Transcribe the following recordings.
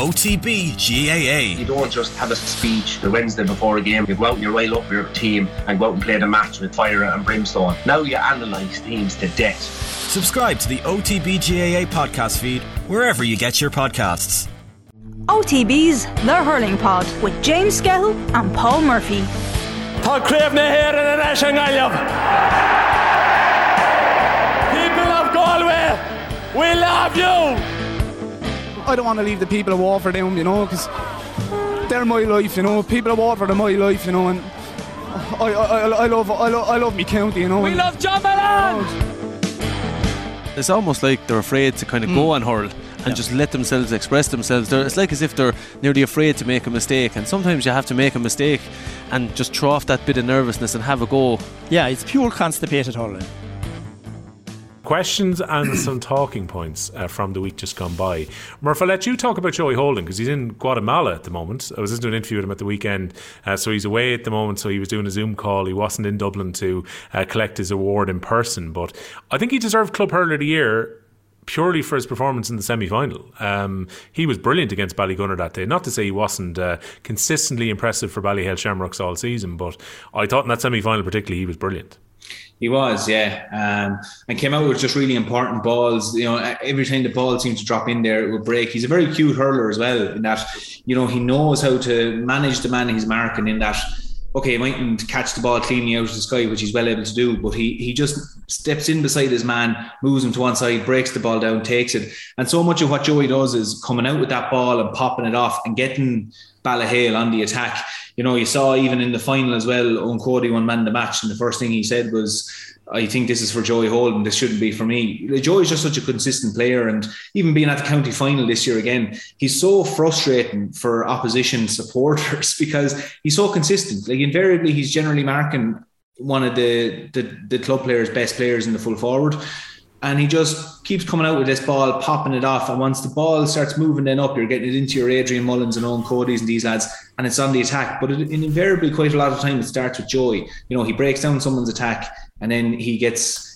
OTB GAA. You don't just have a speech the Wednesday before a game. You go out and you rile up your team and go out and play the match with fire and brimstone. Now you analyse teams to death. Subscribe to the OTB GAA podcast feed wherever you get your podcasts. OTB's The Hurling Pod with James Skehill and Paul Murphy. Tá créfna here in an Ashan Gailab. People of Galway, we love you. I don't want to leave the people of Waterford down, you know, because they're my life, you know. People of Waterford are my life, you know, and I, I, I love, I love, I love me county, you know. We love John Malone. It's almost like they're afraid to kind of go mm. on hurl and just let themselves express themselves. They're, it's like as if they're nearly afraid to make a mistake, and sometimes you have to make a mistake and just throw off that bit of nervousness and have a go. Yeah, it's pure constipated hurling. Questions and some talking points uh, from the week just gone by. Murph, I'll let you talk about Joey Holden because he's in Guatemala at the moment. I was just doing an interview with him at the weekend, uh, so he's away at the moment. So he was doing a Zoom call. He wasn't in Dublin to uh, collect his award in person, but I think he deserved Club Hurler of the Year purely for his performance in the semi final. Um, he was brilliant against Ballygunner that day. Not to say he wasn't uh, consistently impressive for Ballyhale Shamrocks all season, but I thought in that semi final, particularly, he was brilliant. He was, yeah, um, and came out with just really important balls. You know, every time the ball seemed to drop in there, it would break. He's a very cute hurler as well. In that, you know, he knows how to manage the man he's marking. In that, okay, he mightn't catch the ball cleanly out of the sky, which he's well able to do, but he he just steps in beside his man, moves him to one side, breaks the ball down, takes it. And so much of what Joey does is coming out with that ball and popping it off and getting Ballyhale on the attack. You know, you saw even in the final as well, Eoin Cody one man the match, and the first thing he said was, I think this is for Joey Holden. This shouldn't be for me. Joey's just such a consistent player, and even being at the county final this year again, he's so frustrating for opposition supporters because he's so consistent. Like invariably, he's generally marking one of the the, the club players' best players in the full forward. And he just keeps coming out with this ball, popping it off. And once the ball starts moving then up, you're getting it into your Adrian Mullins and Eoin Cody's and these lads, and it's on the attack. But it, invariably, quite a lot of time, it starts with Joey. You know, he breaks down someone's attack, and then he gets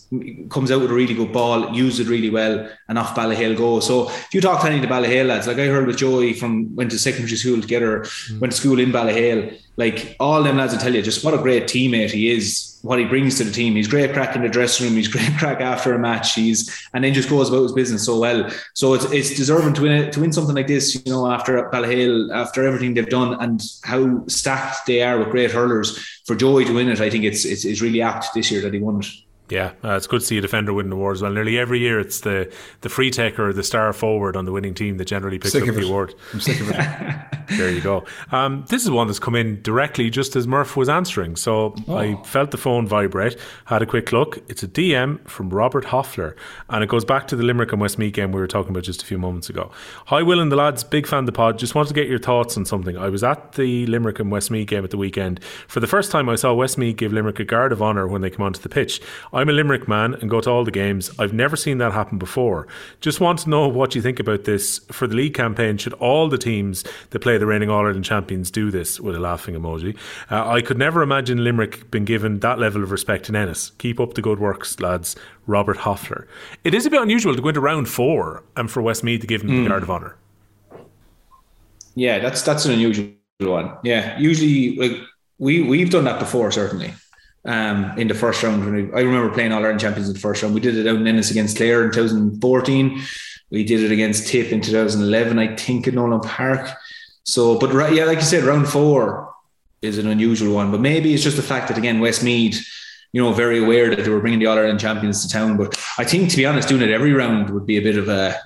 comes out with a really good ball, uses it really well, and off Ballyhale go. So if you talk to any of the Ballyhale lads, like I heard with Joey from went to secondary school together, mm. went to school in Ballyhale, like all them lads will tell you just what a great teammate he is, what he brings to the team. He's great crack in the dressing room, he's great crack after a match, he's and then just goes about his business so well. So it's it's deserving to win it, to win something like this, you know, after Ballyhale, after everything they've done and how stacked they are with great hurlers. For Joey to win it, I think it's it's, it's really apt this year that he won it. Yeah, uh, it's good to see a defender win an award as well. Nearly every year, it's the the free taker the star forward on the winning team that generally picks sick up the award. I'm sick of it. there you go. Um, this is one that's come in directly just as Murph was answering. So oh. I felt the phone vibrate, had a quick look. It's a DM from Robert Hoffler, and it goes back to the Limerick and Westmeath game we were talking about just a few moments ago. Hi, Will and the lads, big fan of the pod. Just wanted to get your thoughts on something. I was at the Limerick and Westmeath game at the weekend. For the first time, I saw Westmeath give Limerick a guard of honour when they come onto the pitch. I'm a Limerick man and go to all the games. I've never seen that happen before. Just want to know what you think about this for the league campaign. Should all the teams that play the reigning All Ireland champions do this with a laughing emoji? Uh, I could never imagine Limerick being given that level of respect in Ennis. Keep up the good works, lads. Robert Hoffler. It is a bit unusual to go into round four and for Westmeath to give them mm. the hmm. guard of honour. Yeah, that's that's an unusual one. Yeah, usually like we we've done that before, certainly um, in the first round. I remember playing All Ireland champions in the first round. We did it out in Ennis against Clare in 2014. We did it against Tip in 2011, I think, in Nowlan Park. So, but right, yeah, like you said, round four is an unusual one. But maybe it's just the fact that again, Westmeath, you know, very aware that they were bringing the All Ireland champions to town. But I think, to be honest, doing it every round would be a bit of a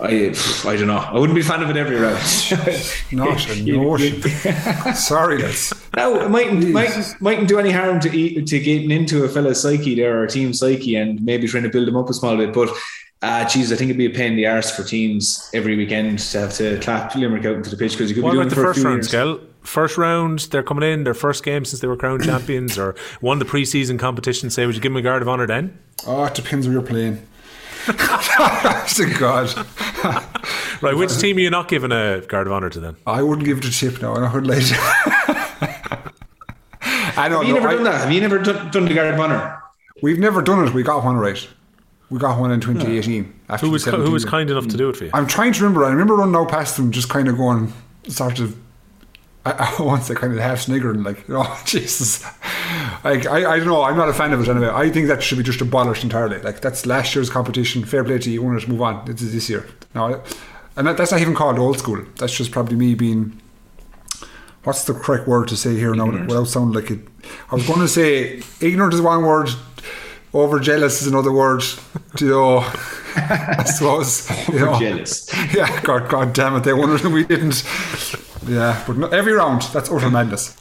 I I don't know. I wouldn't be a fan of it every round. Not a notion. Sorry, that's no. It mightn't, mightn't mightn't do any harm to eat, to getting into a fella's psyche there or a team psyche and maybe trying to build them up a small bit. But uh, geez, I think it'd be a pain in the arse for teams every weekend to have to clap Limerick out into the pitch because you could what be doing the first round, Skell? First round, they're coming in, their first game since they were crowned champions or won the pre-season competition. Say, would you give them a guard of honour then? Oh, it depends where you're playing. to God. right, which team are you not giving a guard of honour to then? I wouldn't give it to Chip now. I know later. I don't Have you know, never I, done that? Have you never done, done the guard of honour? We've never done it. We got one right. We got one in 2018. After Who was who was kind enough to do it for you? I'm trying to remember. I remember running out past them, just kind of going, sort of. I, I once I kind of half sniggering, like, oh Jesus, like I, I don't know. I'm not a fan of it anyway. I think that should be just abolished entirely. Like that's last year's competition. Fair play to you. To move on. This is this year. Now, and that, that's not even called old school. That's just probably me being. What's the correct word to say here now without sounding like it? I was going to say ignorant is one word. Over jealous is another word. You know, I suppose. You know. jealous. Yeah, God, God damn it! They wondered we didn't. Yeah, but no, every round that's utter madness.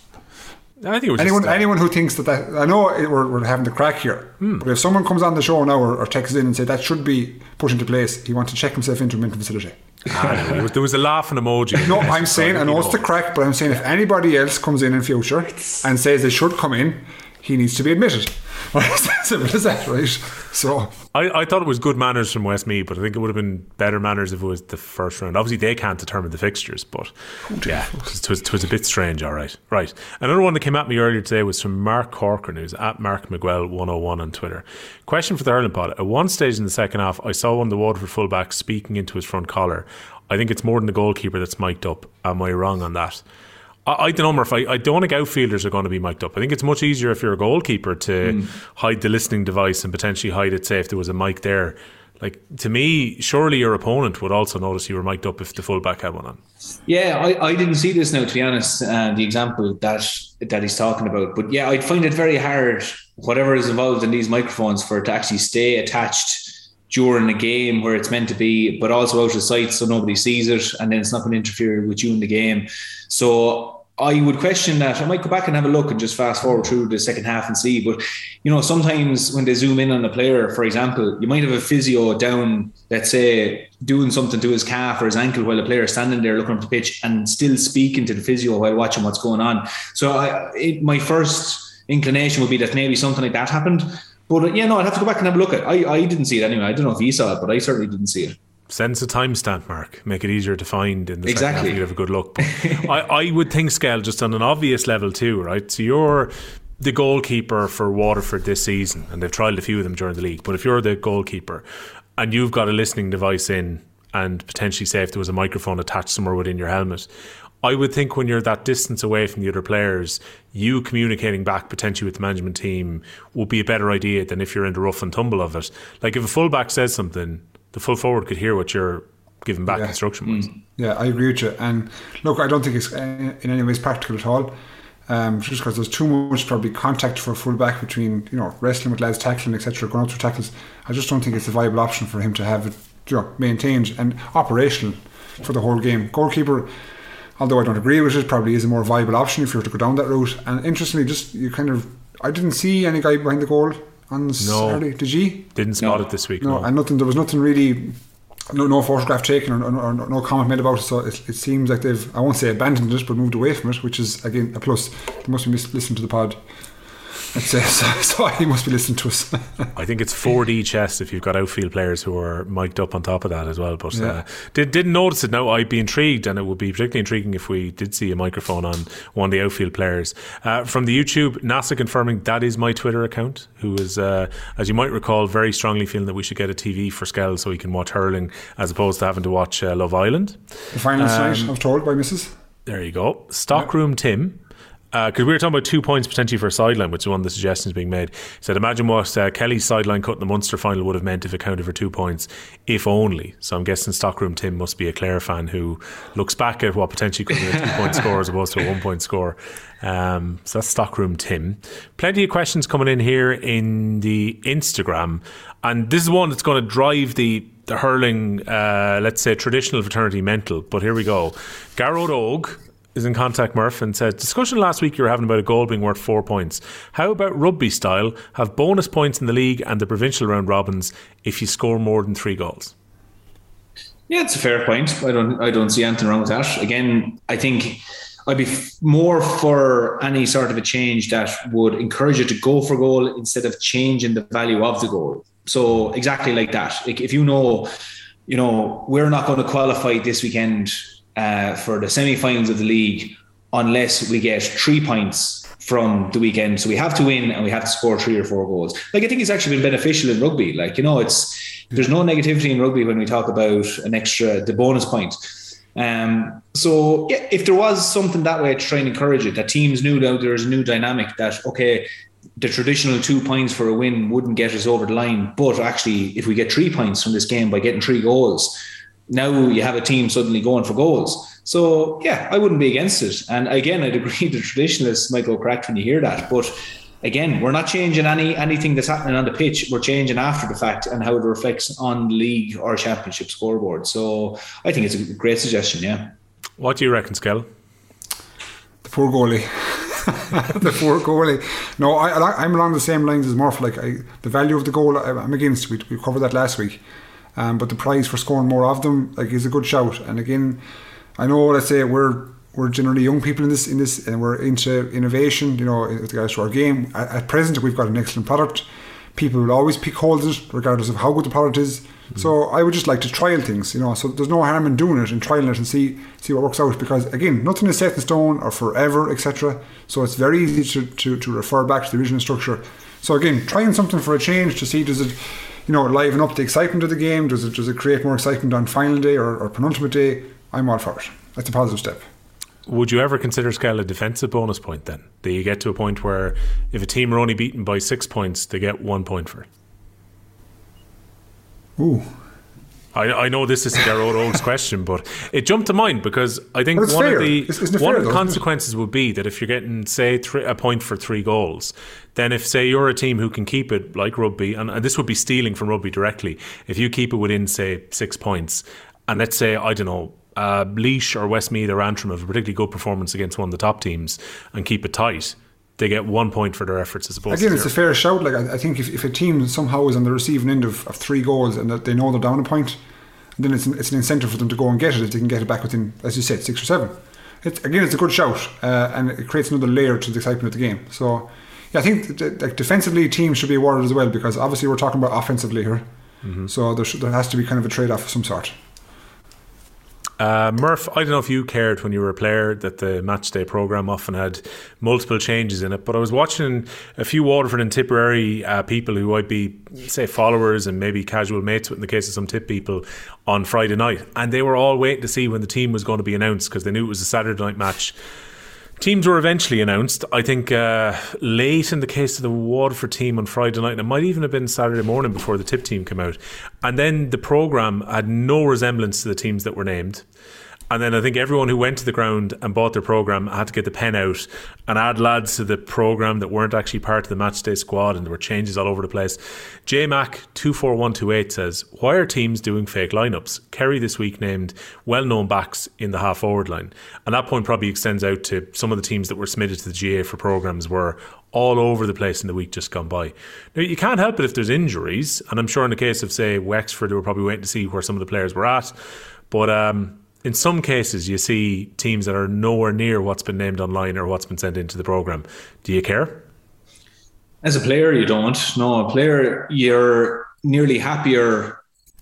I think it was anyone just, anyone who thinks that that I know it, we're, we're having the crack here, Hmm. but if someone comes on the show now or, or texts in and say that should be put into place, he wants to check himself into a mental facility. Know, there was- there was a laughing emoji. No, I'm saying I know it's the crack, but I'm saying if anybody else comes in in future and says they should come in, he needs to be admitted. Simple as that, right? So I, I thought it was good manners from Westmeath, but I think it would have been better manners if it was the first round. Obviously, they can't determine the fixtures, but oh, yeah, it was, it was a bit strange, all right. Right. Another one that came at me earlier today was from Mark Corcoran, who's at Mark Miguel101 on Twitter. Question for the Hurling Pod. At one stage in the second half, I saw one of the Waterford fullbacks speaking into his front collar. I think it's more than the goalkeeper that's mic'd up. Am I wrong on that? I, I don't know, Murph. I, I don't think outfielders are going to be mic'd up. I think it's much easier if you're a goalkeeper to hide the listening device and potentially hide it, say, if there was a mic there. Like, to me, surely your opponent would also notice you were mic'd up if the fullback had one on. Yeah, I, I didn't see this now, to be honest, uh, the example that that he's talking about. But yeah, I'd find it very hard, whatever is involved in these microphones, for it to actually stay attached during the game where it's meant to be, but also out of sight so nobody sees it and then it's not going to interfere with you in the game. So I would question that. I might go back and have a look and just fast forward through the second half and see. But you know, sometimes when they zoom in on a player, for example, you might have a physio down, let's say, doing something to his calf or his ankle while the player is standing there looking up the pitch and still speaking to the physio while watching what's going on. So I, it, my first inclination would be that maybe something like that happened. But yeah, no, I'd have to go back and have a look at. it. I I didn't see it anyway. I don't know if he saw it, but I certainly didn't see it. Send us a timestamp, Mark. Make it easier to find in the second Exactly. half. You have a good look. But I, I would think, Skell, just on an obvious level too, right? So you're the goalkeeper for Waterford this season, and they've trialled a few of them during the league. But if you're the goalkeeper and you've got a listening device in, and potentially say if there was a microphone attached somewhere within your helmet, I would think when you're that distance away from the other players, you communicating back potentially with the management team would be a better idea than if you're in the rough and tumble of it. Like if a fullback says something, the full forward could hear what you're giving back Yeah. instruction wise. Yeah, I agree with you. And look, I don't think it's uh, in any ways practical at all. Um, just because there's too much probably contact for a fullback between you know wrestling with lads, tackling, etc., going out through tackles. I just don't think it's a viable option for him to have it, you know, maintained and operational for the whole game. Goalkeeper, although I don't agree with it, probably is a more viable option if you were to go down that route. And interestingly, just you kind of, I didn't see any guy behind the goal on Saturday. Did you? Didn't spot it this week. No, No, and nothing. There was nothing really. No, no photograph taken or, or, or no comment made about it. So it, it seems like they've, I won't say abandoned it, but moved away from it, which is again a plus. They must be mis- listening to the pod. So. So he must be listening to us. I think it's 4D chess if you've got outfield players who are mic'd up on top of that as well. But Yeah. uh, did, didn't notice it. No, I'd be intrigued, and it would be particularly intriguing if we did see a microphone on one of the outfield players. Uh, from the YouTube, NASA confirming that is my Twitter account, who is, uh, as you might recall, very strongly feeling that we should get a TV for Skell so he can watch hurling as opposed to having to watch uh, Love Island. the finals Um, tonight, I was told by Mrs. There you go. Stockroom Tim. Because we were talking about two points potentially for a sideline, which is one of the suggestions being made. He said, Imagine what uh, Kelly's sideline cut in the Munster final would have meant if it counted for two points, if only. So I'm guessing Stockroom Tim must be a Clare fan who looks back at what potentially could be a two point score as opposed to a one point score. Um, so that's Stockroom Tim. Plenty of questions coming in here in the Instagram. And this is one that's going to drive the the hurling, uh, let's say, traditional fraternity mental. But here we go. Garrod Og is in contact Murph and said discussion last week you were having about a goal being worth four points. How about rugby style? Have bonus points in the league and the provincial round robins if you score more than three goals. Yeah, it's a fair point. I don't I don't see anything wrong with that. Again, I think I'd be f- more for any sort of a change that would encourage you to go for goal instead of changing the value of the goal. So exactly like that. Like if you know, you know, we're not going to qualify this weekend uh, for the semi-finals of the league unless we get three points from the weekend. So we have to win and we have to score three or four goals. Like I think it's actually been beneficial in rugby. Like you know, it's There's no negativity in rugby when we talk about an extra, the bonus point. Um, so yeah, if there was something that way to try and encourage it, that teams knew that there's a new dynamic that okay, the traditional two points for a win wouldn't get us over the line, but actually, if we get three points from this game by getting three goals, now you have a team suddenly going for goals. So yeah, I wouldn't be against it. And again, I'd agree the traditionalists might go cracked when you hear that, but again, we're not changing any anything that's happening on the pitch. We're changing after the fact and how it reflects on the league or championship scoreboard. So I think it's a great suggestion. Yeah. What do you reckon, Skell? The poor goalie. the poor goalie. No, I, am along the same lines as Murph. Like I, the value of the goal, uh, I'm against. We, we covered that last week. Um, but the prize for scoring more of them, like, is a good shout. And again, I know. Let's say we're we're generally young people in this in this and we're into innovation you know with regards to our game at, at, present we've got an excellent product people will always pick holes in it regardless of how good the product is mm-hmm. so I would just like to trial things you know so there's no harm in doing it and trying it and see see what works out because again nothing is set in stone or forever etc so it's very easy to, to, to refer back to the original structure so again trying something for a change to see does it you know liven up the excitement of the game does it does it create more excitement on final day or, or penultimate day I'm all for it that's a positive step would you ever consider Skell a defensive bonus point then? Do you get to a point where if a team are only beaten by six points, they get one point for it? Ooh. I, I know this isn't our old, old question, but it jumped to mind because I think one fair. of the one fair, of the consequences would be that if you're getting say three, a point for three goals, then if say you're a team who can keep it like rugby, and, and this would be stealing from rugby directly, if you keep it within say six points, and let's say I don't know uh, Laois or Westmeath or Antrim have a particularly good performance against one of the top teams and keep it tight, they get one point for their efforts as opposed Again, it's a fair shout. Like I, I think if, if a team somehow is on the receiving end of, of three goals and that they know they're down a point, then it's an, it's an incentive for them to go and get it if they can get it back within, as you said, six or seven. It's, again, it's a good shout uh, and it creates another layer to the excitement of the game. So, yeah, I think like defensively, teams should be awarded as well because obviously we're talking about offensively here. Mm-hmm. So there, should, there has to be kind of a trade off of some sort. Uh, Murph, I don't know if you cared when you were a player that the match day programme often had multiple changes in it, but I was watching a few Waterford and Tipperary uh, people who might be, say, followers and maybe casual mates in the case of some tip people on Friday night, and they were all waiting to see when the team was going to be announced because they knew it was a Saturday night match. Teams were eventually announced. I think uh, late in the case of the Waterford team on Friday night, and it might even have been Saturday morning before the tip team came out. And then the programme had no resemblance to the teams that were named. And then I think everyone who went to the ground and bought their program had to get the pen out and add lads to the program that weren't actually part of the matchday squad, and there were changes all over the place. JMac two four one two eight says, "Why are teams doing fake lineups? Kerry this week named well-known backs in the half forward line, and that point probably extends out to some of the teams that were submitted to the GA for programs were all over the place in the week just gone by. Now, you can't help it if there's injuries, and I'm sure in the case of, say, Wexford, they were probably waiting to see where some of the players were at. But um, in some cases, you see teams that are nowhere near what's been named online or what's been sent into the program. Do you care? As a player, you don't. No, a player, you're nearly happier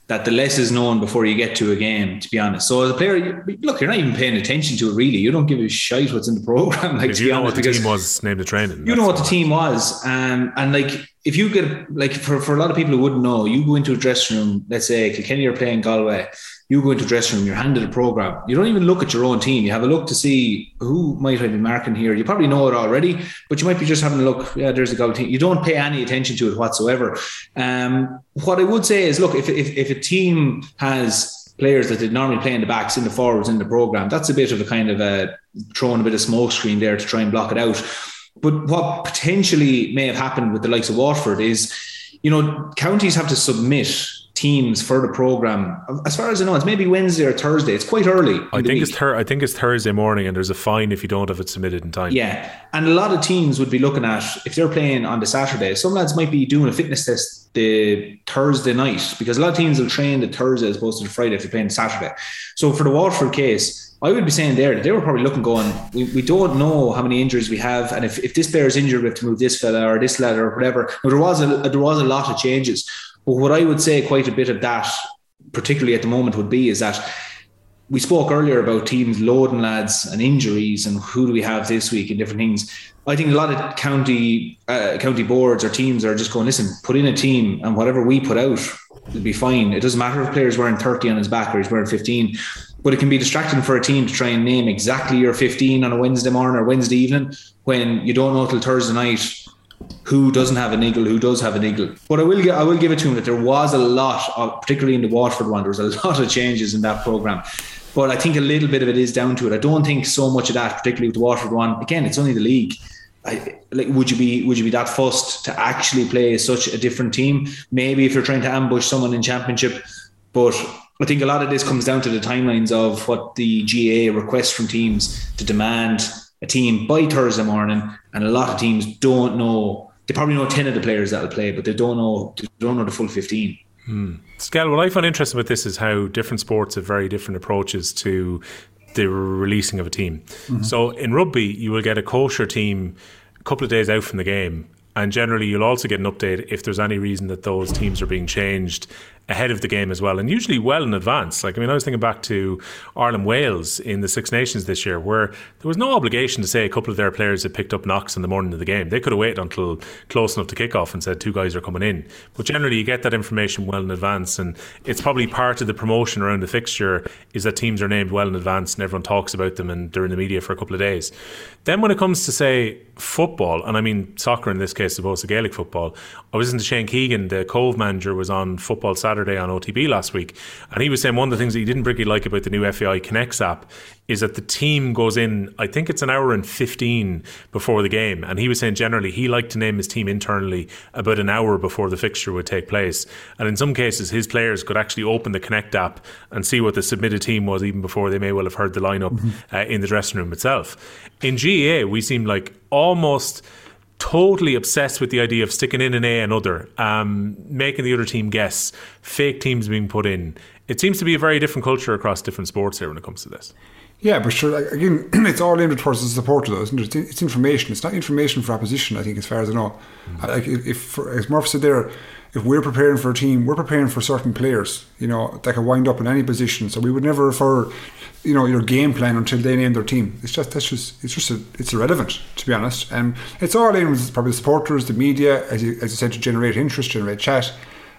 that the less is known before you get to a game, to be honest. So as a player, look, you're not even paying attention to it really. You don't give a shit what's in the program. Like, you know what the team was named the training. You know what the team was. Um, and like, if you get, like, for, for a lot of people who wouldn't know, you go into a dressing room, let's say Kilkenny are playing Galway, you go into a dressing room, you're handed a program. You don't even look at your own team. You have a look to see who might have been marking here. You probably know it already, but you might be just having a look. Yeah, there's a goal team. You don't pay any attention to it whatsoever. Um, what I would say is, look, if, if, if a team has players that did normally play in the backs, in the forwards, in the program, that's a bit of a kind of a throwing a bit of smoke screen there to try and block it out. But what potentially may have happened with the likes of Waterford is, you know, counties have to submit teams for the program. As far as I know, it's maybe Wednesday or Thursday. It's quite early. I think it's thir- I think it's Thursday morning, and there's a fine if you don't have it submitted in time. Yeah, and a lot of teams would be looking at if they're playing on the Saturday. Some lads might be doing a fitness test the Thursday night because a lot of teams will train the Thursday as opposed to the Friday if they're playing Saturday. So for the Waterford case. I would be saying there that they were probably looking, going, we, we don't know how many injuries we have, and if, if this player is injured, we have to move this fella or this lad or whatever. Now, there was a there was a lot of changes, but what I would say quite a bit of that, particularly at the moment, would be is that we spoke earlier about teams loading lads and injuries and who do we have this week and different things. I think a lot of county uh, county boards or teams are just going, listen, put in a team and whatever we put out, it'll be fine. It doesn't matter if a player's wearing 30 on his back or he's wearing 15, but it can be distracting for a team to try and name exactly your 15 on a Wednesday morning or Wednesday evening when you don't know till Thursday night who doesn't have an eagle, who does have an eagle. But I will I will give it to him that there was a lot, of, particularly in the Waterford one, there was a lot of changes in that program. But I think a little bit of it is down to it. I don't think so much of that, particularly with the Waterford one. Again, it's only the league. I, like, would you be would you be that fussed to actually play such a different team? Maybe if you're trying to ambush someone in championship, but I think a lot of this comes down to the timelines of what the GA requests from teams to demand a team by Thursday morning, and a lot of teams don't know. They probably know ten of the players that will play, but they don't know they don't know the full fifteen. Hmm. Skell, what I find interesting with this is how different sports have very different approaches to the releasing of a team. Mm-hmm. So in rugby, you will get a kosher team a couple of days out from the game. And generally, you'll also get an update if there's any reason that those teams are being changed ahead of the game as well, and usually well in advance. Like, I mean, I was thinking back to Ireland Wales in the Six Nations this year, where there was no obligation to say a couple of their players had picked up knocks in the morning of the game. They could have waited until close enough to kick off and said two guys are coming in. But generally, you get that information well in advance, and it's probably part of the promotion around the fixture is that teams are named well in advance and everyone talks about them and they're in the media for a couple of days. Then, when it comes to say football, and I mean soccer in this case, as opposed to Gaelic football, I was listening to Shane Keegan, the Cobh manager, was on Football Saturday Saturday on OTB last week, and he was saying one of the things that he didn't particularly like about the new FAI Connects app is that the team goes in. I think it's an hour and fifteen before the game, and he was saying generally he liked to name his team internally about an hour before the fixture would take place, and in some cases his players could actually open the Connect app and see what the submitted team was even before they may well have heard the lineup mm-hmm. uh, in the dressing room itself. In GAA, we seem like almost totally obsessed with the idea of sticking in an A and other, um, making the other team guess, fake teams being put in. It seems to be a very different culture across different sports here when it comes to this. Yeah, but sure, like, again, it's all aimed towards the supporter, though, isn't it? It's information. It's not information for opposition, I think, as far as I know. Mm. Like, if, as Murph said there, if we're preparing for a team, we're preparing for certain players, you know, that can wind up in any position. So we would never refer you know your game plan until they name their team. It's just that's just it's just a, it's irrelevant to be honest. And it's all in with probably the supporters, the media, as you, as you said, to generate interest, generate chat.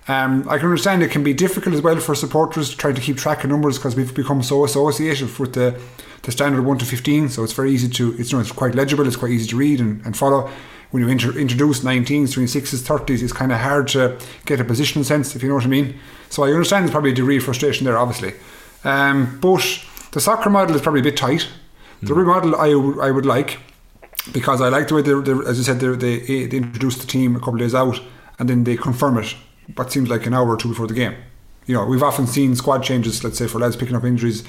Um, I can understand it can be difficult as well for supporters trying to keep track of numbers because we've become so associated with the the standard one to fifteen. So it's very easy to it's you know, it's quite legible. It's quite easy to read and, and follow. When you inter- introduce 19s, 26s, 30s, it's kind of hard to get a positional sense, if you know what I mean. So I understand there's probably a degree of frustration there, obviously. Um, but the soccer model is probably a bit tight. The mm. model I, w- I would like because I like the way they, they as you said they, they, they introduce the team a couple of days out and then they confirm it what seems like an hour or two before the game. You know, we've often seen squad changes, let's say for lads picking up injuries,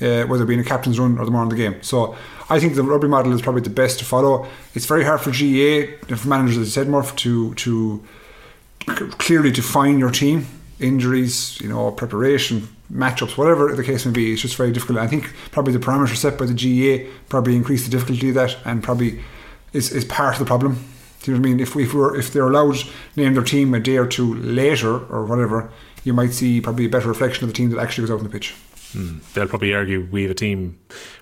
uh, whether it be in a captain's run or the morning of the game. So I think the rugby model is probably the best to follow. It's very hard for GAA for managers, as I said, Murph, to to clearly define your team, injuries, you know, preparation, matchups, whatever the case may be, it's just very difficult. I think probably the parameters set by the GAA probably increase the difficulty of that and probably is, is part of the problem. Do you know what I mean? If, we, if, we're, if they're allowed to name their team a day or two later or whatever, you might see probably a better reflection of the team that actually goes out on the pitch. Hmm. They'll probably argue we have a team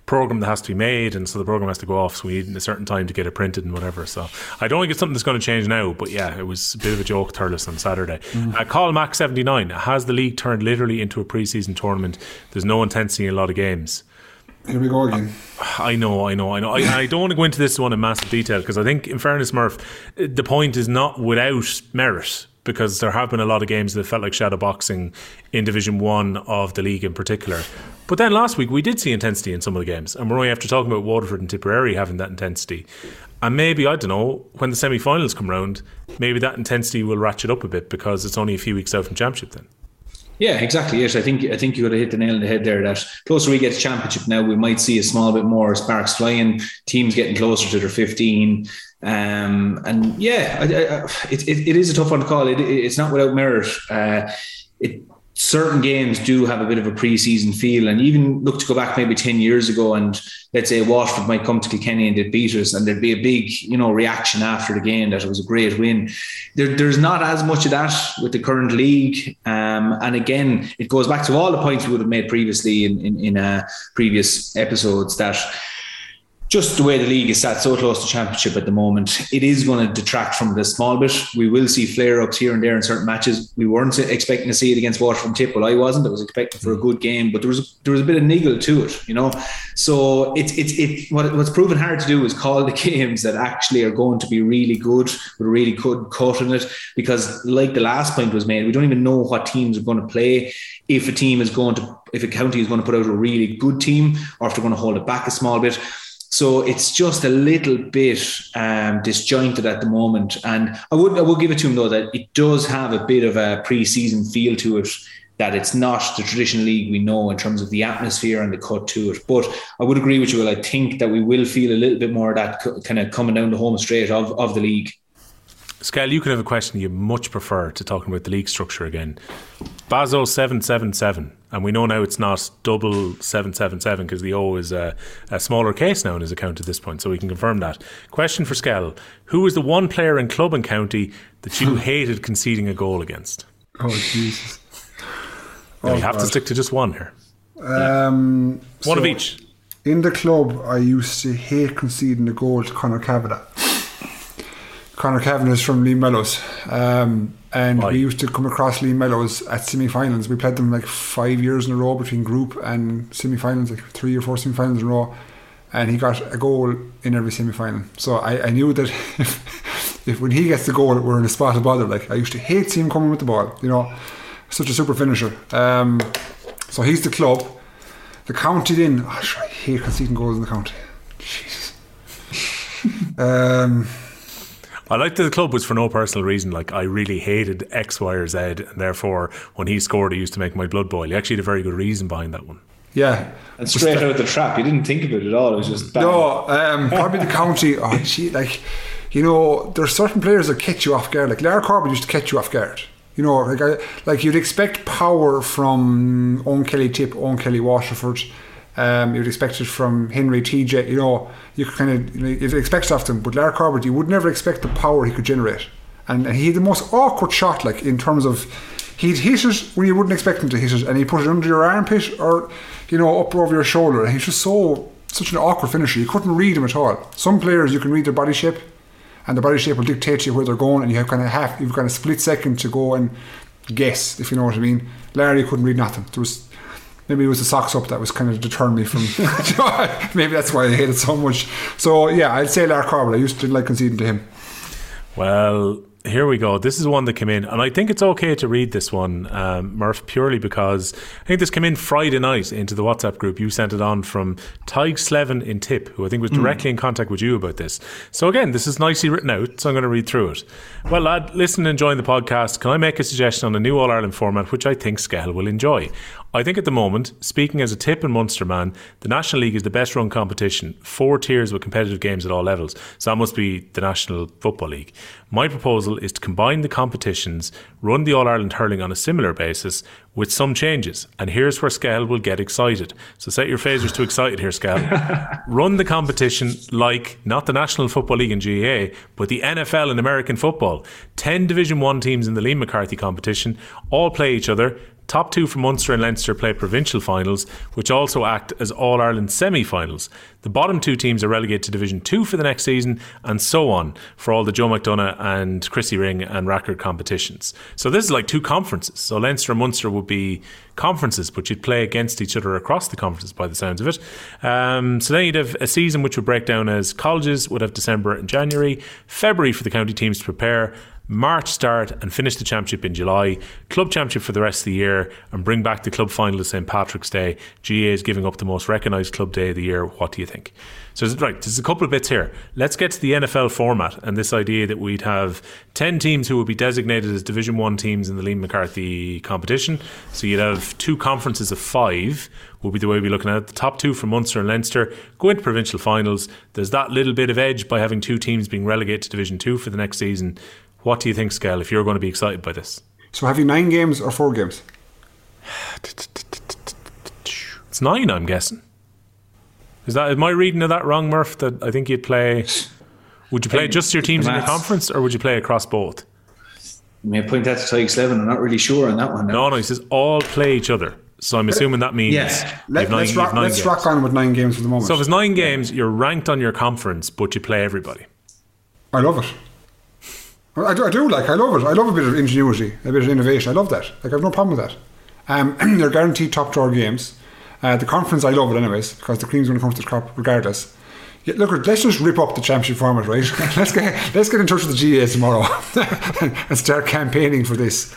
program that has to be made, and so the program has to go off. So we need a certain time to get it printed and whatever. So I don't think it's something that's going to change now. But yeah, it was a bit of a joke, Thurles on Saturday. Mm. Uh, Call Mac seventy nine has the league turned literally into a preseason tournament. There's no intensity in a lot of games. Here we go again. I know, I know, I know. I, I don't want to go into this one in massive detail because I think, in fairness, Murph, the point is not without merit because there have been a lot of games that felt like shadow boxing in Division One of the league in particular. But then last week we did see intensity in some of the games, and we're only after talking about Waterford and Tipperary having that intensity. And maybe I don't know when the semi-finals come round, maybe that intensity will ratchet up a bit because it's only a few weeks out from championship then. Yeah, exactly. Yes, I think I think you would have hit the nail on the head there. That closer we get to championship now, we might see a small bit more sparks flying, teams getting closer to their fifteen, um, and yeah, I, I, it, it, it is a tough one to call. It, it's not without merit. Uh, it certain games do have a bit of a pre-season feel and even look to go back maybe 10 years ago and let's say Waterford might come to Kilkenny and they'd beat us and there'd be a big you know reaction after the game that it was a great win there, there's not as much of that with the current league um, and again it goes back to all the points we would have made previously in, in, in uh, previous episodes that just the way the league is sat so close to championship at the moment, it is going to detract from a small bit. We will see flare ups here and there in certain matches. We weren't expecting to see it against Waterford Tip. Well, I wasn't. I was expecting for a good game, but there was there was a bit of niggle to it, you know. So it's it's it what, what's proven hard to do is call the games that actually are going to be really good with a really good cut in it because, like the last point was made, we don't even know what teams are going to play. If a team is going to, if a county is going to put out a really good team, or if they're going to hold it back a small bit. So it's just a little bit um, disjointed at the moment. And I would I will give it to him though that it does have a bit of a pre-season feel to it. That it's not the traditional league we know in terms of the atmosphere and the cut to it. But I would agree with you. Well, I think that we will feel a little bit more of that kind of coming down the home straight of, of the league. Skell, you can have a question you much prefer to talking about the league structure again. Bazo 777, and we know now it's not double 777 because the O is a, a, smaller case now in his account at this point, so we can confirm that. Question for Skell Who was the one player in club and county that you hated conceding a goal against? Oh, Jesus. Oh, you have God. to stick to just one here. Um, one so of each. In the club, I used to hate conceding a goal to Conor Cavada. Conor Cavan is from Liam Mellows. Um, and we used to come across Liam Mellows at semi-finals. We played them like five years in a row between group and semi-finals, like three or four semi-finals in a row. And he got a goal in every semi-final. So I, I knew that if, if when he gets the goal, we're in a spot of bother. Like I used to hate seeing him coming with the ball. You know, such a super finisher. Um, so he's the club. The county then, oh, I hate conceding goals in the county. Jesus. um, I liked that the club was for no personal reason. Like I really hated X, Y, or Z, and therefore when he scored, he used to make my blood boil. He actually had a very good reason behind that one. Yeah, and straight out of the trap. You didn't think of it at all. It was just bang. no. Um, probably the county. Oh, gee, like you know, there's certain players that catch you off guard. Like Larry Corbett used to catch you off guard. You know, like I, like you'd expect power from Eoin Kelly Tip, Eoin Kelly Waterford. Um, you'd expect it from Henry TJ. You know, you kind of you know, you'd expect stuff from him. But Larry Corbett, you would never expect the power he could generate. And, and he had the most awkward shot, like in terms of he'd hit it when you wouldn't expect him to hit it, and he put it under your armpit or you know up over your shoulder. And he's just so such an awkward finisher. You couldn't read him at all. Some players you can read their body shape, and the body shape will dictate to you where they're going, and you have kind of half, you've got a split second to go and guess if you know what I mean. Larry couldn't read nothing. There was maybe it was the socks up that was kind of deterring me from. maybe that's why I hate it so much. So yeah, I'd say Lark Corbett. I used to like conceding to him. Well, here we go. This is one that came in, and I think it's okay to read this one, um, Murph, purely because I think this came in Friday night into the WhatsApp group. You sent it on from Tig Slevin in Tip, who I think was directly mm. in contact with you about this. So again, this is nicely written out, so I'm going to read through it. Well, lad, listen and enjoy the podcast. Can I make a suggestion on a new All Ireland format, which I think Skell will enjoy? I think at the moment, speaking as a Tip and Munster man, the National League is the best run competition, four tiers with competitive games at all levels. So that must be the National Football League. My proposal is to combine the competitions, run the All Ireland hurling on a similar basis with some changes. And here's where Skell will get excited. So set your phasers to excited here, Skell. run the competition like not the National Football League and GAA, but the NFL and American football. 10 Division 1 teams in the Liam McCarthy competition all play each other Top two from Munster and Leinster play provincial finals, which also act as All Ireland semi finals. The bottom two teams are relegated to Division 2 for the next season, and so on for all the Joe McDonagh and Christy Ring and Rackard competitions. So this is like two conferences. So Leinster and Munster would be conferences, but you'd play against each other across the conferences by the sounds of it. Um, so then you'd have a season which would break down as colleges would have December and January, February for the county teams to prepare, March start and finish the championship in July, club championship for the rest of the year, and bring back the club final to St Patrick's Day. GA is giving up the most recognised club day of the year. What do you think? So, right, there's a couple of bits here. Let's get to the NFL format and this idea that we'd have 10 teams who would be designated as Division 1 teams in the Liam McCarthy competition. So, you'd have two conferences of five, will be the way we'll be looking at it. The top two from Munster and Leinster go into provincial finals. There's that little bit of edge by having two teams being relegated to Division 2 for the next season what do you think, Skell, if you're going to be excited by this? So have you nine games or four games? It's nine, I'm guessing. Is that am I reading of that wrong, Murph? That I think you'd play. Would you play just your teams in your conference, or would you play across both? You may point that to Tig Slevin. I'm not really sure on that one. No, no. He says all play each other. So I'm assuming that means Yeah. Let, you've nine, us rock, nine let's games. rock on with nine games for the moment. So if it's nine games, you're ranked on your conference, but you play everybody. I love it. I do, I do like. I love it. I love a bit of ingenuity, a bit of innovation. I love that. Like I have no problem with that. Um, they're guaranteed top drawer games. Uh, the conference, I love it anyways because the cream's going to come to the crop regardless. Yeah, look, let's just rip up the championship format, right? let's get let's get in touch with the GA tomorrow and start campaigning for this.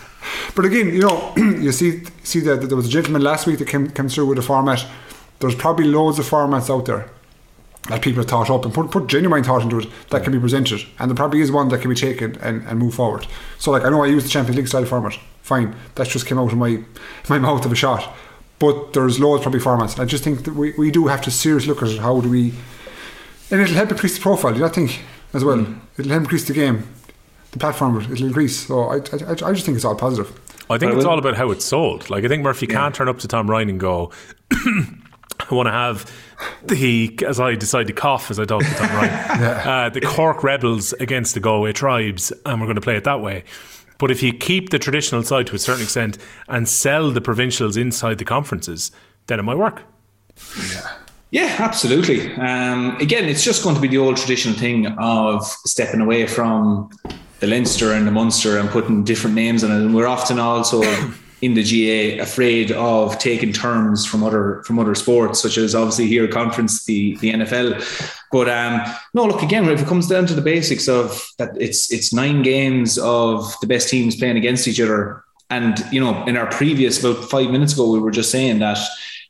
But again, you know, you see see that there was a gentleman last week that came came through with a format. There's probably loads of formats out there that people have thought up and put, put genuine thought into it that can be presented. And there probably is one that can be taken and, and move forward. So like I know I use the Champions League style format. Fine. That just came out of my my mouth of a shot. But there's loads probably formats. I just think that we, we do have to seriously look at it. How do we and it'll help increase the profile do you not think as well. Mm. It'll help increase the game the platform it'll increase. So I, I, I just think it's all positive. I think But I it's will- all about how it's sold. Like I think Murphy can't turn up to Tom Ryan and go, I want to have the as I decide to cough as I talk to Tom Ryan, uh, the Cork Rebels against the Galway Tribes, and we're going to play it that way. But if you keep the traditional side to a certain extent and sell the provincials inside the conferences, then it might work. Yeah, absolutely. Um, again, it's just going to be the old traditional thing of stepping away from the Leinster and the Munster and putting different names on it. And we're often also in the GA afraid of taking terms from other from other sports, such as obviously here conference the the NFL. But um, no, look again, if it comes down to the basics of that, it's it's nine games of the best teams playing against each other. And you know, in our previous about five minutes ago, we were just saying that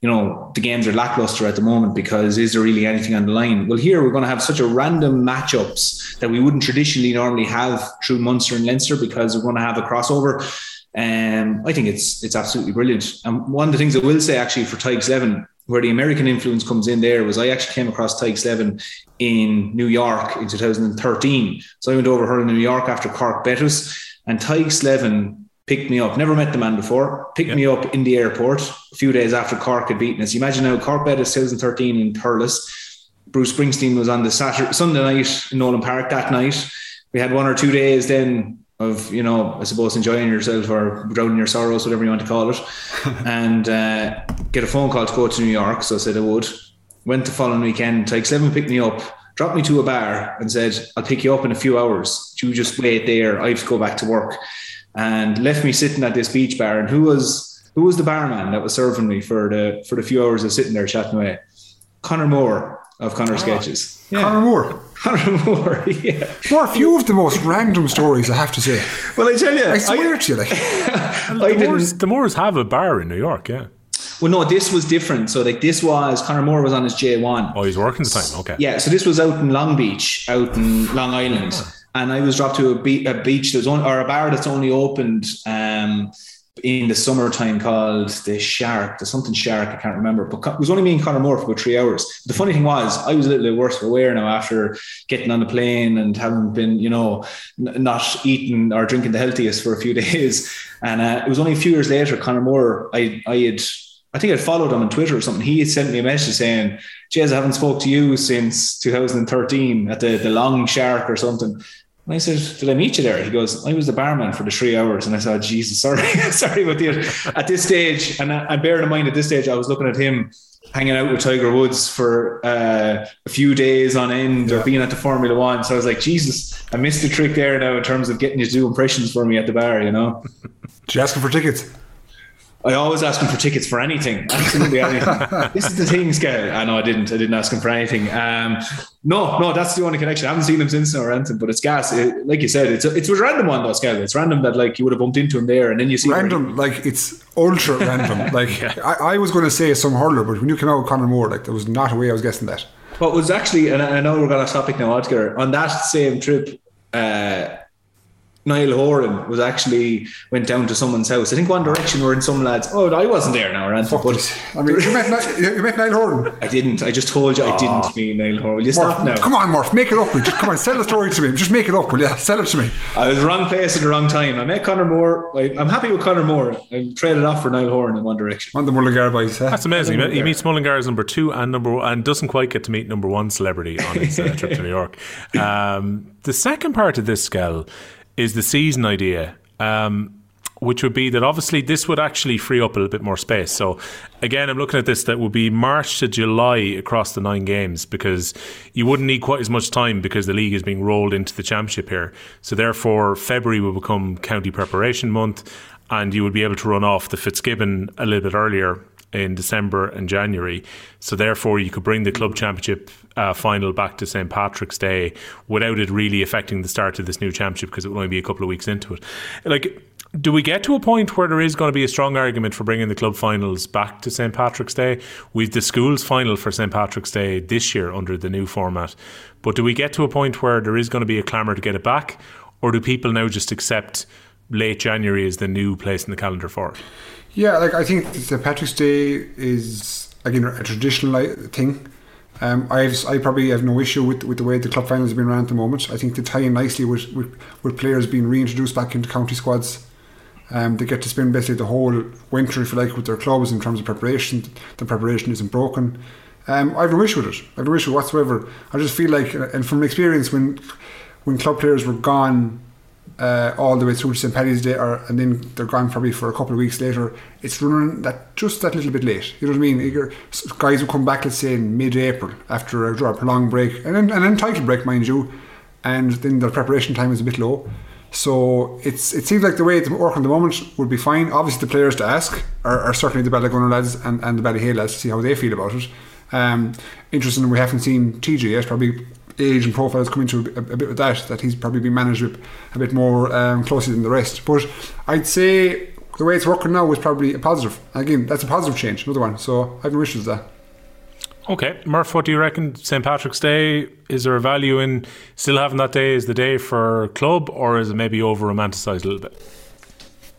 you know, the games are lackluster at the moment because is there really anything on the line? Well, here we're going to have such a random matchups that we wouldn't traditionally normally have through Munster and Leinster because we're going to have a crossover. Um, I think it's it's absolutely brilliant. And one of the things I will say actually for Tig Slevin, where the American influence comes in there, was I actually came across Tig Slevin in New York in 2013. So I went over her in New York after Cork bet us, and Tig Slevin picked me up. Never met the man before. Picked me up in the airport a few days after Cork had beaten us. You imagine now Cork bet us 2013 in Thurles. Bruce Springsteen was on the Saturday, Sunday night in Nowlan Park that night. We had one or two days then of, you know, I suppose enjoying yourself or drowning your sorrows, whatever you want to call it, and uh, get a phone call to go to New York. So I said I would. Went the following weekend. Tyke Seven picked me up, dropped me to a bar, and said, "I'll pick you up in a few hours. You just wait there. I have to go back to work." And left me sitting at this beach bar. And who was who was the barman that was serving me for the for the few hours of sitting there chatting away? Conor Moore of Conor Sketches. Conor Moore Conor Moore, yeah. More a few of the most random stories I have to say Well, I tell you, I swear I, to you like I The didn't- Moors, the Moors have a bar in New York, yeah. Well, no, this was different. So, like, this was Conor Moore was on his J one. Oh, he's working the time. Okay. Yeah, so this was out in Long Beach, out in Long Island, and I was dropped to a, be- a beach that's on, or a bar that's only opened um, in the summertime called the Shark, the something Shark, I can't remember. But it was only me and Conor Moore for about three hours. The funny thing was, I was a little bit worse for wear now after getting on the plane and having been, you know, n- not eating or drinking the healthiest for a few days. And uh, it was only a few years later, Conor Moore, I, I had. I think I'd followed him on Twitter or something. He had sent me a message saying, Jez, I haven't spoke to you since 2013 at the, the Long Shark or something. And I said, Did I meet you there? He goes, I was the barman for the three hours. And I said, Jesus, sorry, sorry about the at this stage. And I, and bearing in mind at this stage, I was looking at him hanging out with Tiger Woods for uh, a few days on end or being at the Formula One. So I was like, Jesus, I missed the trick there now in terms of getting you to do impressions for me at the bar, you know? Did you ask him for tickets? I always ask him for tickets for anything, absolutely anything. this is the thing, Skell. I know I didn't. I didn't ask him for anything. Um, no, no, that's the only connection. I haven't seen him since or anything, but it's gas. It, like you said, it's a, it's a random one though, Skell. It's random that like you would have bumped into him there, and then you see Random, like it's ultra random. Like I, I was going to say some hurler, but when you came out with Conor Moore, like there was not a way I was guessing that. What was actually, and I know we're going to topic now altogether. On that same trip, uh, Niall Horan was actually went down to someone's house. I think One Direction were in some lads. Oh, I wasn't there now, or anything, Fuck but. I mean, you met, Ni- you met Niall Horan. I didn't. I just told you I didn't mean Niall Horan. Will you stop now? Come on, Murph, make it up. Just come on, sell the story to me. Just make it up, will you? Sell it to me. I was wrong place at the wrong time. I met Conor Moore. I, I'm happy with Conor Moore. I traded off for Niall Horan in One Direction. On the Mullingar boys. Huh? That's amazing. He, met- he meets Mullingar as number two and number and doesn't quite get to meet number one celebrity on his uh, trip to New York. Um, the second part of this, Skell, is the season idea. Um, which would be that obviously this would actually free up a little bit more space. So, again, I'm looking at this that would be March to July across the nine games because you wouldn't need quite as much time because the league is being rolled into the championship here. So, therefore, February will become county preparation month and you would be able to run off the Fitzgibbon a little bit earlier in December and January. So therefore, you could bring the club championship uh, final back to St Patrick's Day without it really affecting the start of this new championship because it will only be a couple of weeks into it. Like do we get to a point where there is going to be a strong argument for bringing the club finals back to St Patrick's Day? We've the schools final for St Patrick's Day this year under the new format, but do we get to a point where there is going to be a clamour to get it back, or do people now just accept late January as the new place in the calendar for it? Yeah, like I think St Patrick's Day is again a traditional thing. Um, I've, I probably have no issue with with the way the club finals have been run at the moment. I think they tie in nicely with, with, with players being reintroduced back into county squads um, they get to spend basically the whole winter, if you like, with their clubs in terms of preparation. The preparation isn't broken. Um, I have no issue with it. I have no issue whatsoever. I just feel like, and from experience, when when club players were gone uh, all the way through to St Paddy's Day, or, and then they're gone probably for a couple of weeks later, it's running that just that little bit late. You know what I mean? You're, guys will come back, let's say, in mid-April after a, a prolonged break, and an, an entitled break, mind you, and then their preparation time is a bit low. So it's it seems like the way it's working at the moment would be fine. Obviously, the players to ask are, are certainly the Ballygunner lads and, and the Ballyhale lads to see how they feel about it. Um, interesting, we haven't seen TJ yet. Probably age and profile has come into a, a, bit with that. That he's probably been managed a bit more um, closely than the rest. But I'd say the way it's working now is probably a positive. Again, that's a positive change. Another one. So I have no issues with that. Okay, Murph, what do you reckon? St Patrick's Day, is there a value in still having that day as the day for club, or is it maybe over romanticised a little bit?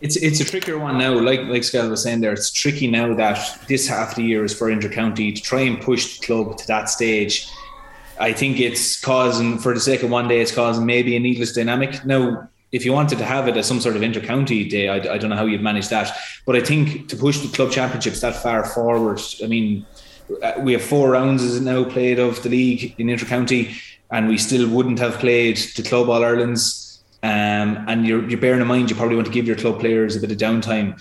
It's it's a trickier one now. Like like Scott was saying there, it's tricky now that this half of the year is for intercounty to try and push the club to that stage. I think it's causing, for the sake of one day, it's causing maybe a needless dynamic. Now, if you wanted to have it as some sort of intercounty day, I, I don't know how you'd manage that. But I think to push the club championships that far forward, I mean, uh, we have four rounds as now played of the league in intercounty, and we still wouldn't have played the club All Irelands. Um, and you're, you're bearing in mind you probably want to give your club players a bit of downtime.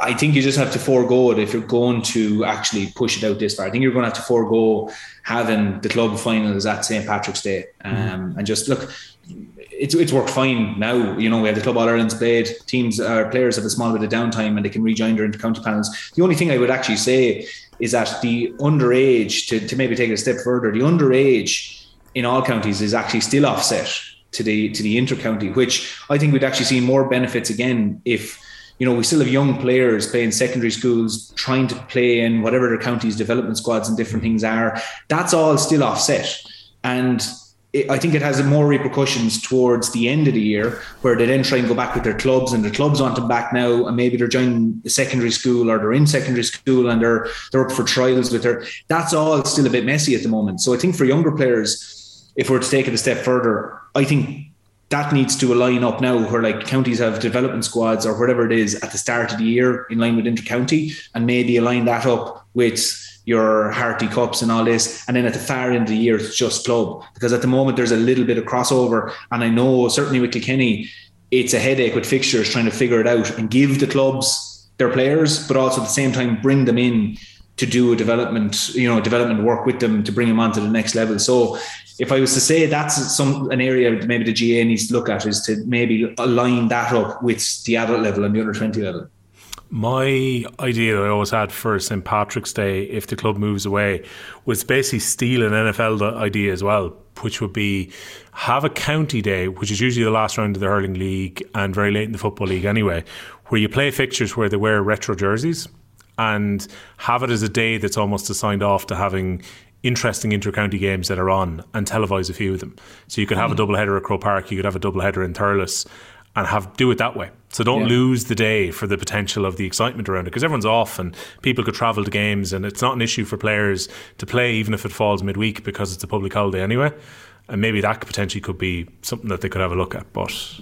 I think you just have to forego it if you're going to actually push it out this far. I think you're going to have to forego having the club finals at St Patrick's Day, um, mm-hmm. and just look. It's, it's worked fine now. You know, we have the Club All Ireland's played. Teams, our uh, players have a small bit of downtime and they can rejoin their intercounty panels. The only thing I would actually say is that the underage, to, to maybe take it a step further, the underage in all counties is actually still offset to the to the intercounty, which I think we'd actually see more benefits again if you know we still have young players playing secondary schools, trying to play in whatever their county's development squads and different things are. That's all still offset, and it, I think it has more repercussions towards the end of the year where they then try and go back with their clubs and the clubs want them back now and maybe they're joining the secondary school or they're in secondary school and they're they're up for trials with their that's all still a bit messy at the moment. So I think for younger players, if we're to take it a step further, I think that needs to align up now where like counties have development squads or whatever it is at the start of the year in line with intercounty and maybe align that up with your Harty Cups and all this. And then at the far end of the year, it's just club. Because at the moment, there's a little bit of crossover. And I know certainly with Kilkenny, it's a headache with fixtures trying to figure it out and give the clubs their players, but also at the same time bring them in to do a development, you know, development work with them to bring them on to the next level. So if I was to say that's some an area maybe the GAA needs to look at is to maybe align that up with the adult level and the under 20 level. My idea that I always had for St Patrick's Day, if the club moves away, was basically steal an NFL idea as well, which would be have a county day, which is usually the last round of the hurling league and very late in the football league anyway, where you play fixtures where they wear retro jerseys and have it as a day that's almost assigned off to having interesting intercounty games that are on and televise a few of them. So you could have mm. a double header at Croke Park, you could have a double header in Thurles, and have do it that way. So don't yeah. lose the day for the potential of the excitement around it because everyone's off and people could travel to games and it's not an issue for players to play even if it falls midweek because it's a public holiday anyway. And maybe that potentially could be something that they could have a look at. But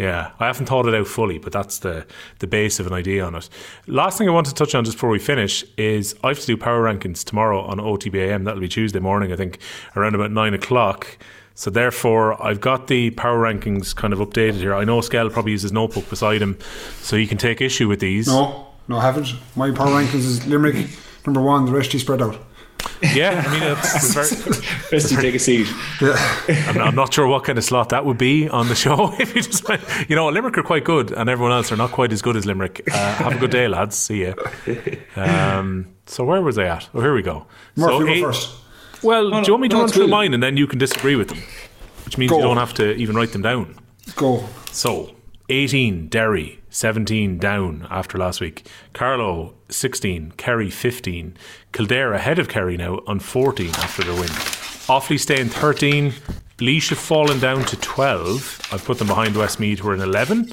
yeah, I haven't thought it out fully, but that's the the base of an idea on it. Last thing I want to touch on just before we finish is I have to do power rankings tomorrow on OTB AM. That'll be Tuesday morning, I think, around about nine o'clock. So therefore, I've got the power rankings kind of updated here. I know Skell probably uses notebook beside him, so he can take issue with these. No, no, I haven't. My power rankings is Limerick number one. The rest is spread out. Yeah, I mean, it's very, Best you take a seat. I'm, not, I'm not sure what kind of slot that would be on the show. If you just went, you know, Limerick are quite good, and everyone else are not quite as good as Limerick. Uh, have a good day, lads. See you. Um, so where was I at? Oh, here we go. Murphy, so go eight- first. Well, No, do you want me to no, run through good. mine and then you can disagree with them? Which means Go. you don't have to even write them down. Go. So, 18, Derry, 17 down after last week. Carlow, 16. Kerry, 15. Kildare ahead of Kerry now on 14 after their win. Offaly staying 13. Laois have fallen down to 12. I've put them behind Westmeath, who are in 11.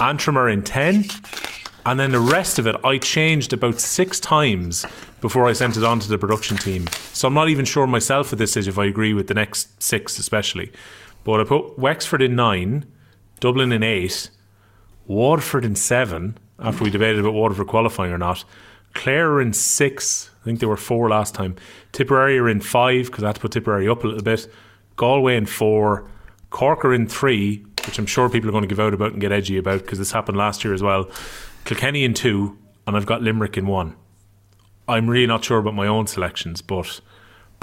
Antrim are in 10. And then the rest of it, I changed about six times before I sent it on to the production team. So I'm not even sure myself at this stage if I agree with the next six, especially. But I put Wexford in nine, Dublin in eight, Waterford in seven, after we debated about Waterford qualifying or not. Clare are in six. I think they were four last time. Tipperary are in five because I had to put Tipperary up a little bit. Galway in four. Cork are in three, which I'm sure people are going to give out about and get edgy about because this happened last year as well. Kilkenny in two, and I've got Limerick in one. I'm really not sure about my own selections, but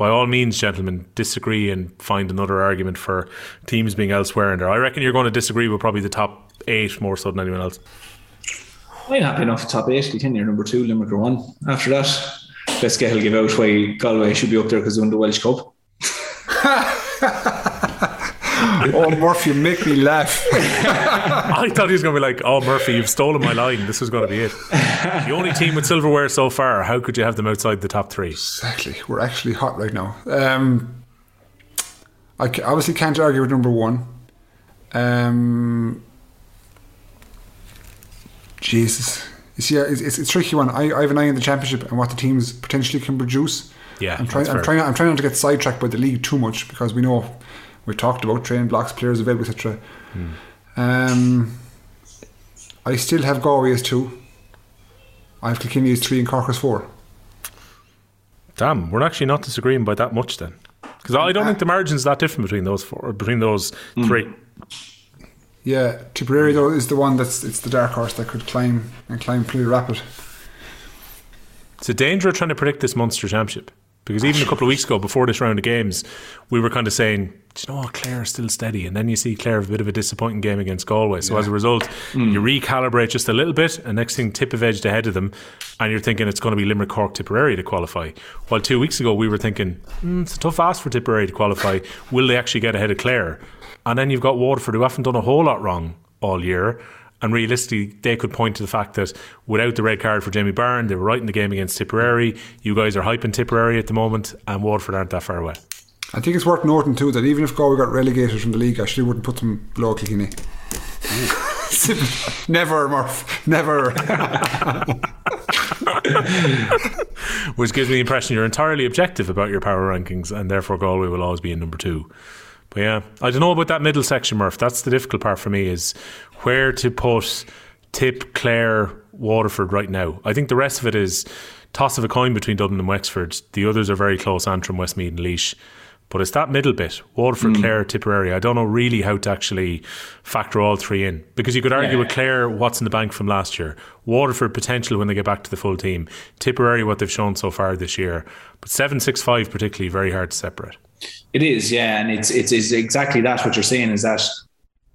by all means, gentlemen, disagree and find another argument for teams being elsewhere in there. I reckon you're going to disagree with probably the top eight more so than anyone else. I'm happy enough top eight. Kilkenny are number two, Limerick are one. After that, let's get give out why Galway should be up there because they won the Walsh Cup. Oh, Murphy, you make me laugh. I thought he was going to be like, "Oh, Murphy, you've stolen my line. This is going to be it." the only team with silverware so far. How could you have them outside the top three? Exactly. We're actually hot right now. Um, I obviously can't argue with number one. Um, Jesus. You see, it's, it's, it's a tricky one. I, I have an eye on the championship and what the teams potentially can produce. Yeah, I'm trying. I'm trying. I'm trying not to get sidetracked by the league too much because we know we talked about training blocks, players available, etc. Um, I still have Galway as two. I have Kilkenny as three and Cork as four. Damn, we're actually not disagreeing by that much then, because I don't think the margin's that different between those four, between those three. Yeah, Tipperary though is the one that's it's the dark horse that could climb and climb pretty rapid. It's a danger of trying to predict this Munster Championship because even a couple of weeks ago, before this round of games, we were kind of saying, "Do you know what, Clare is still steady," and then you see Clare have a bit of a disappointing game against Galway. So as a result, you recalibrate just a little bit, and next thing, tip of edged ahead of them, and you're thinking it's going to be Limerick, Cork, Tipperary to qualify. While two weeks ago, we were thinking mm, it's a tough ask for Tipperary to qualify. Will they actually get ahead of Clare? And then you've got Waterford, who haven't done a whole lot wrong all year. And realistically, they could point to the fact that without the red card for Jamie Byrne, they were right in the game against Tipperary. You guys are hyping Tipperary at the moment, and Waterford aren't that far away. I think it's worth noting too that even if Galway got relegated from the league, I actually wouldn't put them below Kilkenny. never, Murph. Never. Which gives me the impression you're entirely objective about your power rankings, and therefore Galway will always be in number two. But yeah, I don't know about that middle section, Murph. That's the difficult part for me is where to put Tip, Clare, Waterford right now. I think the rest of it is toss of a coin between Dublin and Wexford. The others are very close Antrim, Westmeath, and Laois. But it's that middle bit Waterford, hmm. Clare, Tipperary. I don't know really how to actually factor all three in. Because you could argue with Clare what's in the bank from last year, Waterford potential when they get back to the full team, Tipperary what they've shown so far this year. But 7 6 5 particularly very hard to separate. It is, yeah, and it's it's, it's exactly that. What you're saying is that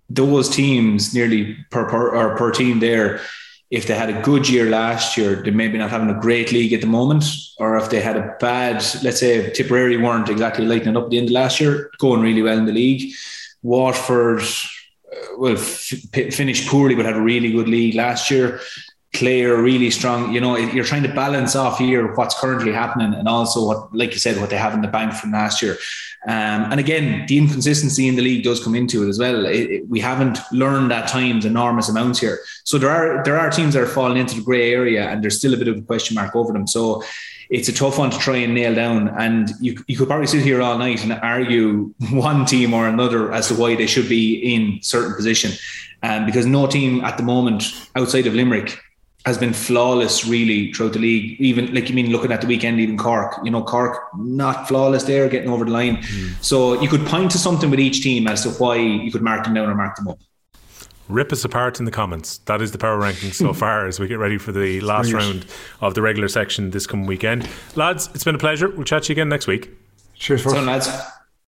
those teams nearly per, per or per team there. If they had a good year last year, they maybe not having a great league at the moment, or if they had a bad, let's say Tipperary weren't exactly lighting up at the end of last year, going really well in the league. Waterford, uh, well, f- finished poorly, but had a really good league last year. Clare really strong. You know, you're trying to balance off here what's currently happening and also what, like you said, what they have in the bank from last year. Um, and again, the inconsistency in the league does come into it as well. It, it- we haven't learned at times enormous amounts here. So there are there are teams that are falling into the grey area, and there's still a bit of a question mark over them. So it's a tough one to try and nail down. And you you could probably sit here all night and argue one team or another as to why they should be in certain position, um, because no team at the moment outside of Limerick has been flawless really throughout the league. Even like you mean looking at the weekend, even Cork, you know, Cork not flawless there, getting over the line. Mm. So you could point to something with each team as to why you could mark them down or mark them up. Rip us apart in the comments. That is the power ranking so far as we get ready for the last round of the regular section this coming weekend. Lads, it's been a pleasure. We'll chat to you again next week. Cheers, for lads.